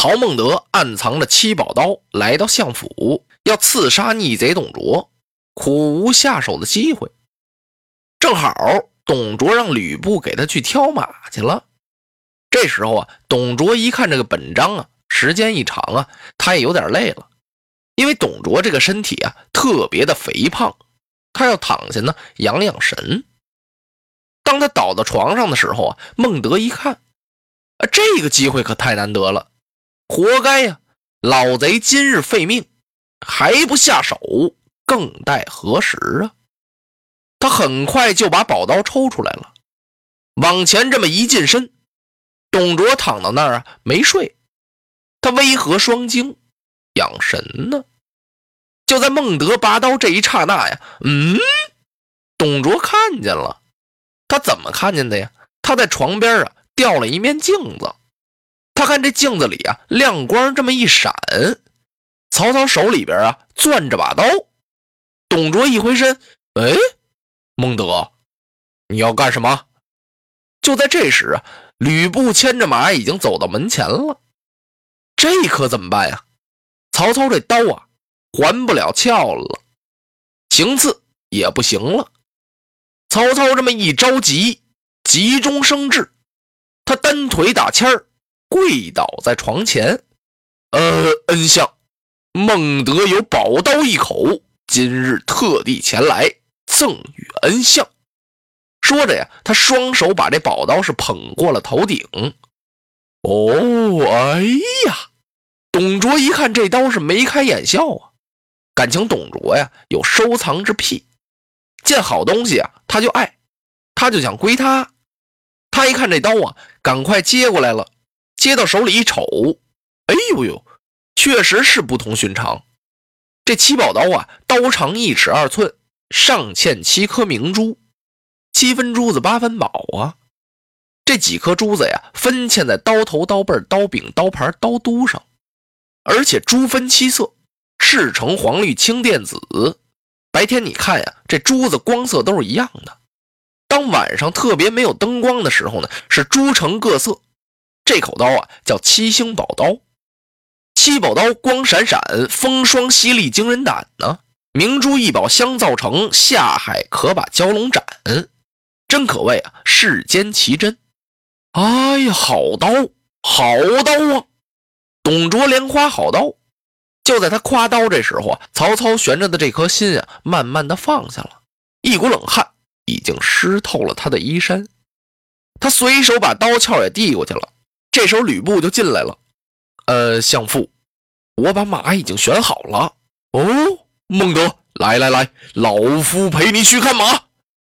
曹孟德暗藏着七宝刀，来到相府，要刺杀逆贼董卓，苦无下手的机会。正好董卓让吕布给他去挑马去了。这时候啊，董卓一看这个本章啊，时间一长啊，他也有点累了，因为董卓这个身体啊特别的肥胖，他要躺下呢养养神。当他倒到床上的时候啊，孟德一看，啊，这个机会可太难得了。活该呀！老贼今日废命，还不下手，更待何时啊？他很快就把宝刀抽出来了，往前这么一近身，董卓躺到那儿啊，没睡，他微合双睛，养神呢。就在孟德拔刀这一刹那呀，嗯，董卓看见了，他怎么看见的呀？他在床边啊，掉了一面镜子。他看这镜子里啊，亮光这么一闪，曹操手里边啊攥着把刀。董卓一回身，哎，孟德，你要干什么？就在这时啊，吕布牵着马已经走到门前了。这可怎么办呀？曹操这刀啊，还不了鞘了，行刺也不行了。曹操这么一着急，急中生智，他单腿打签儿。跪倒在床前，呃，恩相，孟德有宝刀一口，今日特地前来赠与恩相。说着呀，他双手把这宝刀是捧过了头顶。哦，哎呀，董卓一看这刀是眉开眼笑啊，感情董卓呀有收藏之癖，见好东西啊他就爱，他就想归他。他一看这刀啊，赶快接过来了。接到手里一瞅，哎呦呦，确实是不同寻常。这七宝刀啊，刀长一尺二寸，上嵌七颗明珠，七分珠子八分宝啊。这几颗珠子呀，分嵌在刀头、刀背、刀柄、刀盘、刀都上，而且珠分七色：赤橙黄绿青靛紫。白天你看呀，这珠子光色都是一样的；当晚上特别没有灯光的时候呢，是珠成各色。这口刀啊，叫七星宝刀。七宝刀光闪闪，风霜犀利，惊人胆呢。明珠一宝相造成，下海可把蛟龙斩。真可谓啊，世间奇珍。哎呀，好刀，好刀啊！董卓连夸好刀。就在他夸刀这时候啊，曹操悬着的这颗心啊，慢慢的放下了，一股冷汗已经湿透了他的衣衫。他随手把刀鞘也递过去了。这时候吕布就进来了，呃，相父，我把马已经选好了。哦，孟德，来来来，老夫陪你去看马。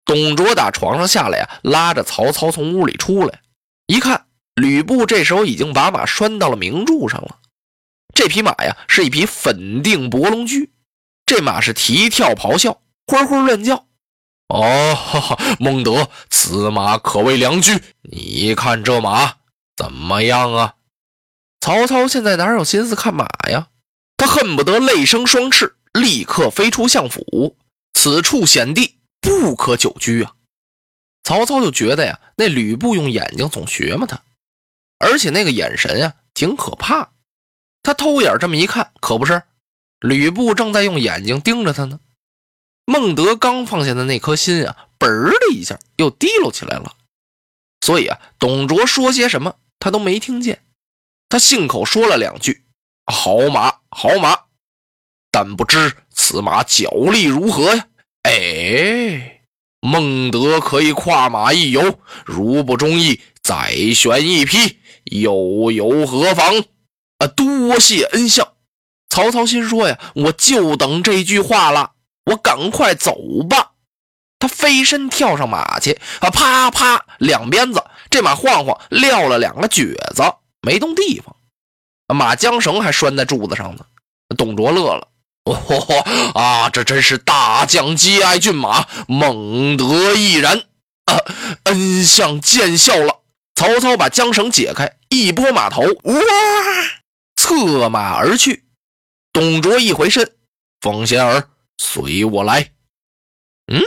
董卓打床上下来呀，拉着曹操从屋里出来，一看吕布这时候已经把马拴到了明柱上了。这匹马呀，是一匹粉定博龙驹，这马是蹄跳咆哮，呼呼乱叫。哦，哈哈，孟德，此马可谓良驹，你看这马。怎么样啊？曹操现在哪有心思看马呀？他恨不得泪生双翅，立刻飞出相府。此处险地，不可久居啊！曹操就觉得呀，那吕布用眼睛总学嘛他，而且那个眼神呀，挺可怕。他偷眼这么一看，可不是，吕布正在用眼睛盯着他呢。孟德刚放下的那颗心啊，嘣的一下又提溜起来了。所以啊，董卓说些什么？他都没听见，他信口说了两句：“好马，好马。”但不知此马脚力如何呀？哎，孟德可以跨马一游，如不中意，再选一匹，又有何妨？啊，多谢恩相。曹操心说呀，我就等这句话了，我赶快走吧。他飞身跳上马去，啊，啪啪两鞭子，这马晃晃撂了两个蹶子，没动地方。马缰绳还拴在柱子上呢。董卓乐了，哦啊，这真是大将击爱骏马，孟德亦然啊，恩相见笑了。曹操把缰绳解开，一拨马头，哇，策马而去。董卓一回身，风仙儿，随我来。嗯，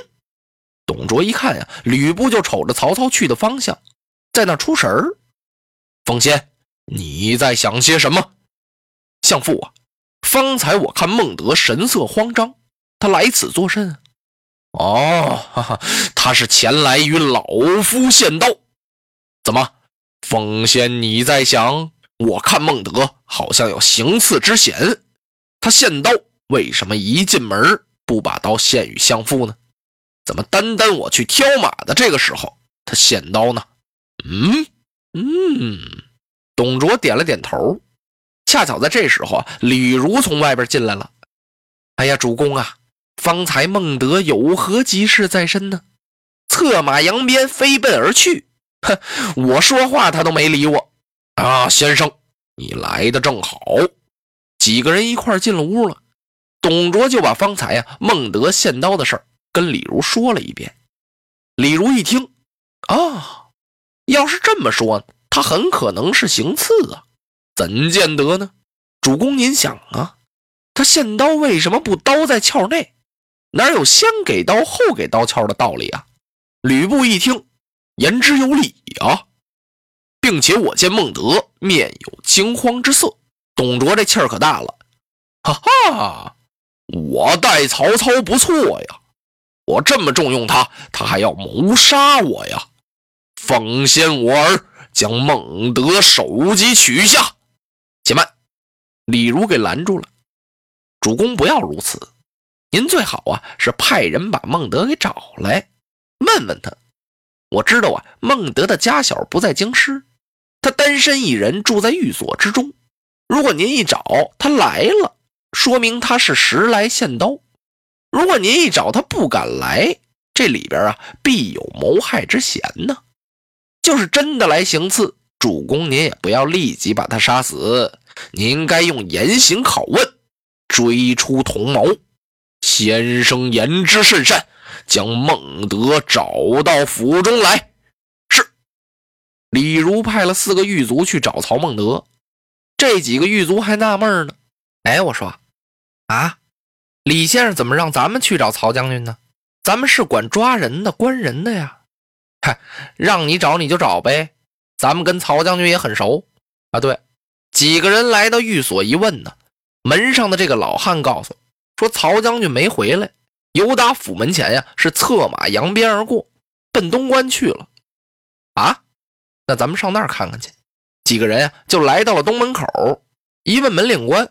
卓一看呀，吕布就瞅着曹操去的方向，在那出神儿。风仙，你在想些什么？相父啊，方才我看孟德神色慌张，他来此作甚？哦，哈哈，他是前来与老夫献刀。怎么，风仙你在想？我看孟德好像有行刺之嫌。他献刀，为什么一进门不把刀献与相父呢？怎么单单我去挑马的这个时候，他献刀呢？嗯嗯，董卓点了点头。恰巧在这时候啊，李儒从外边进来了。哎呀，主公啊，方才孟德有何急事在身呢？策马扬鞭飞奔而去。哼，我说话他都没理我。啊，先生，你来的正好。几个人一块进了屋了，董卓就把方才呀孟德献刀的事儿跟李儒说了一遍。李儒一听，啊，要是这么说，他很可能是行刺啊，怎见得呢？主公您想啊，他献刀为什么不刀在鞘内？哪有先给刀后给刀鞘的道理啊？吕布一听，言之有理啊，并且我见孟德面有惊慌之色。董卓这气儿可大了，哈哈！我待曹操不错呀，我这么重用他，他还要谋杀我呀！奉先我儿将孟德首级取下。且慢，李儒给拦住了。主公不要如此，您最好啊是派人把孟德给找来，问问他。我知道啊，孟德的家小不在京师，他单身一人住在寓所之中。如果您一找他来了，说明他是时来献刀；如果您一找他不敢来，这里边啊必有谋害之嫌呢。就是真的来行刺，主公您也不要立即把他杀死，您应该用严刑拷问，追出同谋。先生言之甚善，将孟德找到府中来。是。李儒派了四个狱卒去找曹孟德。这几个狱卒还纳闷呢，哎，我说，啊，李先生怎么让咱们去找曹将军呢？咱们是管抓人的、关人的呀。嗨，让你找你就找呗，咱们跟曹将军也很熟啊。对，几个人来到寓所一问呢，门上的这个老汉告诉说，曹将军没回来，由打府门前呀，是策马扬鞭而过，奔东关去了。啊，那咱们上那儿看看去。几个人呀，就来到了东门口。一问门领官，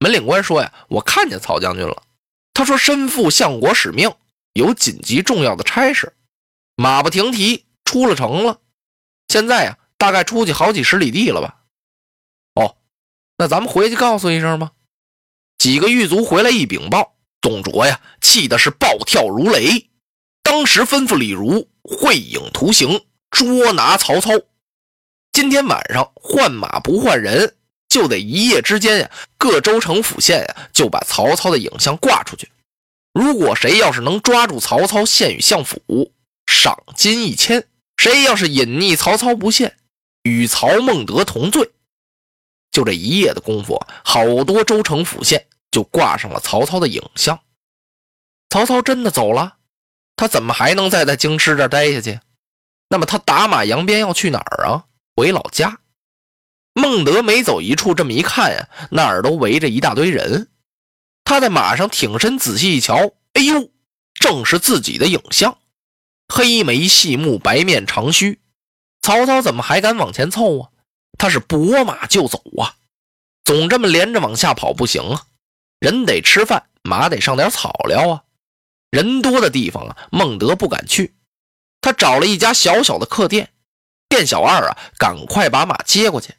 门领官说：“呀，我看见曹将军了。他说身负相国使命，有紧急重要的差事，马不停蹄出了城了。现在呀，大概出去好几十里地了吧？哦，那咱们回去告诉一声吧。”几个狱卒回来一禀报，董卓呀，气的是暴跳如雷，当时吩咐李儒绘影图形，捉拿曹操。今天晚上换马不换人，就得一夜之间呀，各州城府县呀就把曹操的影像挂出去。如果谁要是能抓住曹操献与相府，赏金一千；谁要是隐匿曹操不献，与曹孟德同罪。就这一夜的功夫，好多州城府县就挂上了曹操的影像。曹操真的走了，他怎么还能再在京师这待下去？那么他打马扬鞭要去哪儿啊？回老家，孟德每走一处，这么一看呀，那儿都围着一大堆人。他在马上挺身仔细一瞧，哎呦，正是自己的影像，黑眉细目，白面长须。曹操怎么还敢往前凑啊？他是拨马就走啊！总这么连着往下跑不行啊，人得吃饭，马得上点草料啊。人多的地方啊，孟德不敢去，他找了一家小小的客店。店小二啊，赶快把马接过去，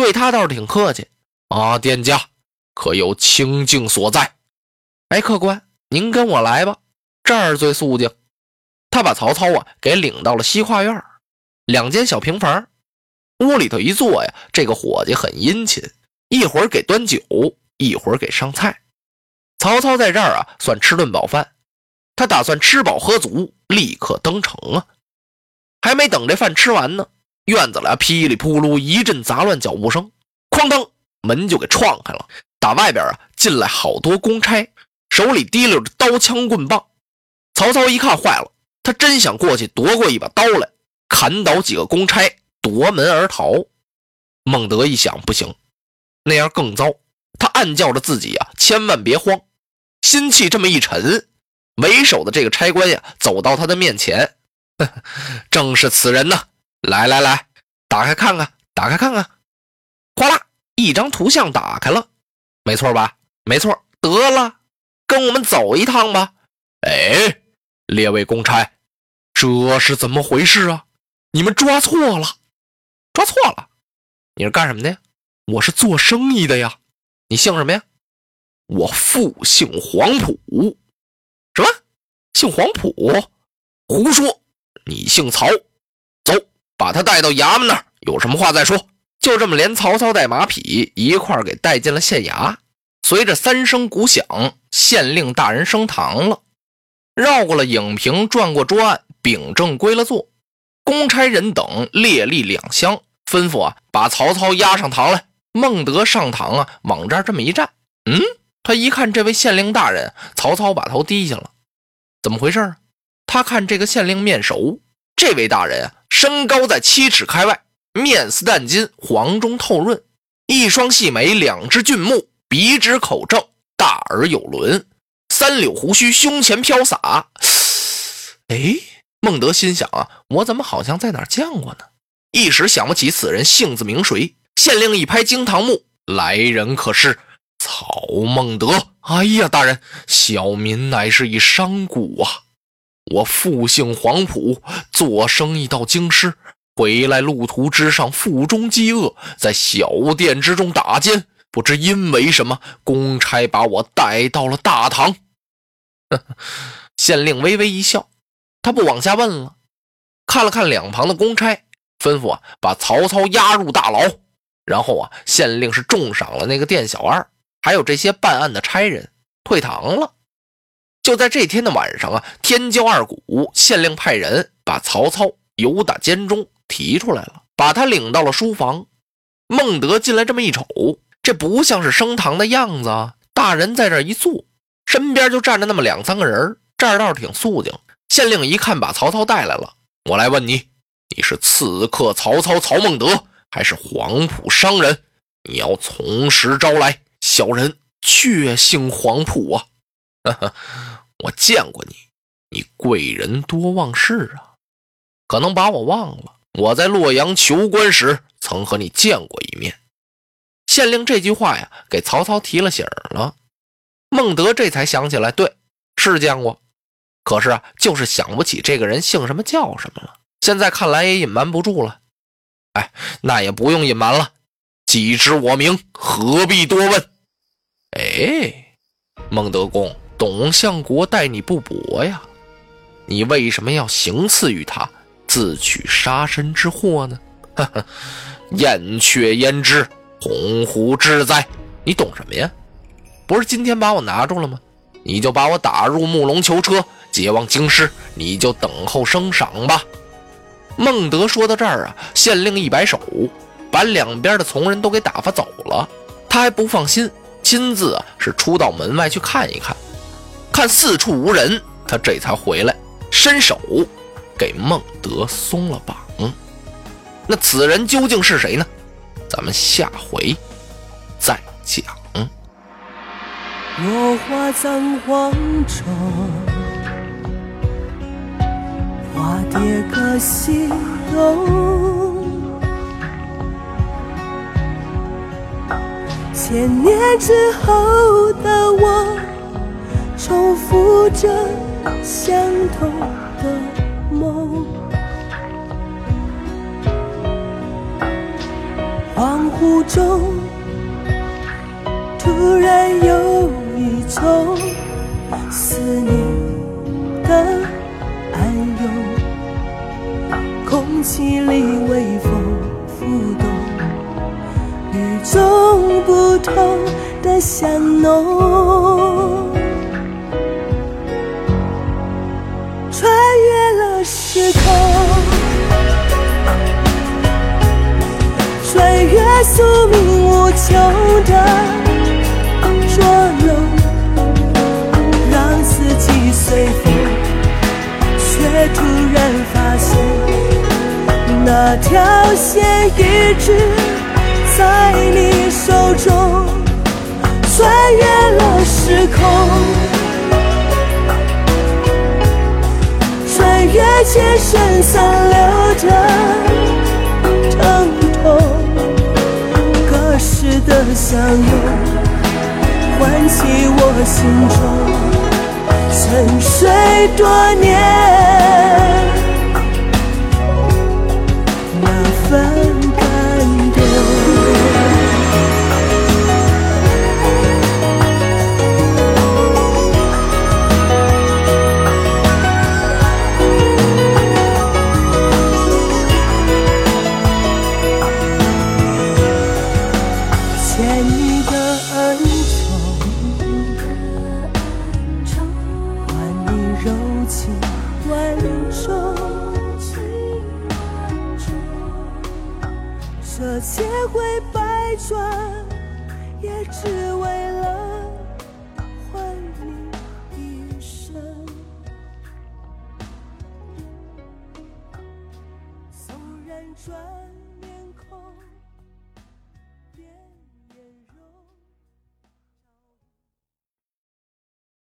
对他倒是挺客气啊。店家，可有清净所在？哎，客官，您跟我来吧，这儿最肃静。他把曹操啊给领到了西跨院，两间小平房，屋里头一坐呀，这个伙计很殷勤，一会儿给端酒，一会儿给上菜。曹操在这儿啊算吃顿饱饭，他打算吃饱喝足，立刻登城啊。还没等这饭吃完呢，院子里噼里扑噜一阵杂乱脚步声，哐当，门就给撞开了。打外边啊进来好多公差，手里提溜着刀枪棍棒。曹操一看坏了，他真想过去夺过一把刀来，砍倒几个公差，夺门而逃。孟德一想，不行，那样更糟。他暗叫着自己呀，千万别慌。心气这么一沉，为首的这个差官呀，走到他的面前。正是此人呢！来来来，打开看看，打开看看。哗啦，一张图像打开了，没错吧？没错。得了，跟我们走一趟吧。哎，列位公差，这是怎么回事啊？你们抓错了，抓错了。你是干什么的呀？我是做生意的呀。你姓什么呀？我父姓黄埔。什么？姓黄埔？胡说！你姓曹，把他带到衙门那儿，有什么话再说。就这么，连曹操带马匹一块儿给带进了县衙。随着三声鼓响，县令大人升堂了，绕过了影屏，转过桌案，秉正归了座。公差人等列立两厢，吩咐啊，把曹操押上堂来。孟德上堂啊，往这儿这么一站，嗯，他一看这位县令大人，曹操把头低下了，怎么回事啊？他看这个县令面熟，这位大人啊，身高在七尺开外，面似淡金，黄中透润，一双细眉，两只俊目，鼻直口正，大耳有轮，三绺胡须胸前飘洒。哎，孟德心想啊，我怎么好像在哪见过呢？一时想不起此人姓字名谁。县令一拍惊堂木，来人可是曹孟德？哎呀，大人，小民乃是一商贾啊。我复姓黄埔，做生意到京师，回来路途之上，腹中饥饿，在小店之中打尖，不知因为什么，公差把我带到了大堂。县令微微一笑，他不往下问了，看了看两旁的公差，吩咐啊，把曹操押入大牢。然后啊，县令是重赏了那个店小二，还有这些办案的差人，退堂了。就在这天的晚上啊，天骄二鼓，县令派人把曹操由打监中提出来了，把他领到了书房。孟德进来这么一瞅，这不像是升堂的样子啊！大人在这一坐，身边就站着那么两三个人，这儿倒是挺肃静。县令一看把曹操带来了，我来问你，你是刺客曹操曹孟德，还是黄埔商人？你要从实招来。小人确姓黄埔啊！哈哈，我见过你，你贵人多忘事啊，可能把我忘了。我在洛阳求官时，曾和你见过一面。县令这句话呀，给曹操提了醒了。孟德这才想起来，对，是见过，可是啊，就是想不起这个人姓什么叫什么了。现在看来也隐瞒不住了。哎，那也不用隐瞒了，既知我名，何必多问？哎，孟德公。董相国待你不薄呀，你为什么要行刺于他，自取杀身之祸呢？哈哈，燕雀焉知鸿鹄之哉？你懂什么呀？不是今天把我拿住了吗？你就把我打入木龙囚车，解往京师，你就等候升赏吧。孟德说到这儿啊，县令一摆手，把两边的从人都给打发走了。他还不放心，亲自啊是出到门外去看一看。看四处无人，他这才回来，伸手给孟德松了绑。那此人究竟是谁呢？咱们下回再讲。落花葬黄冢，花蝶各西东。千年之后的我。重复着相同的梦，恍惚中突然。有一种，思念的暗涌，空气里微风浮动，与众不同的香浓，宿命无求的。捉弄，让四季随风，却突然发现，那条线一直在你手中，穿越了时空，穿越千山散流的的相拥。唤起我心中沉睡多年。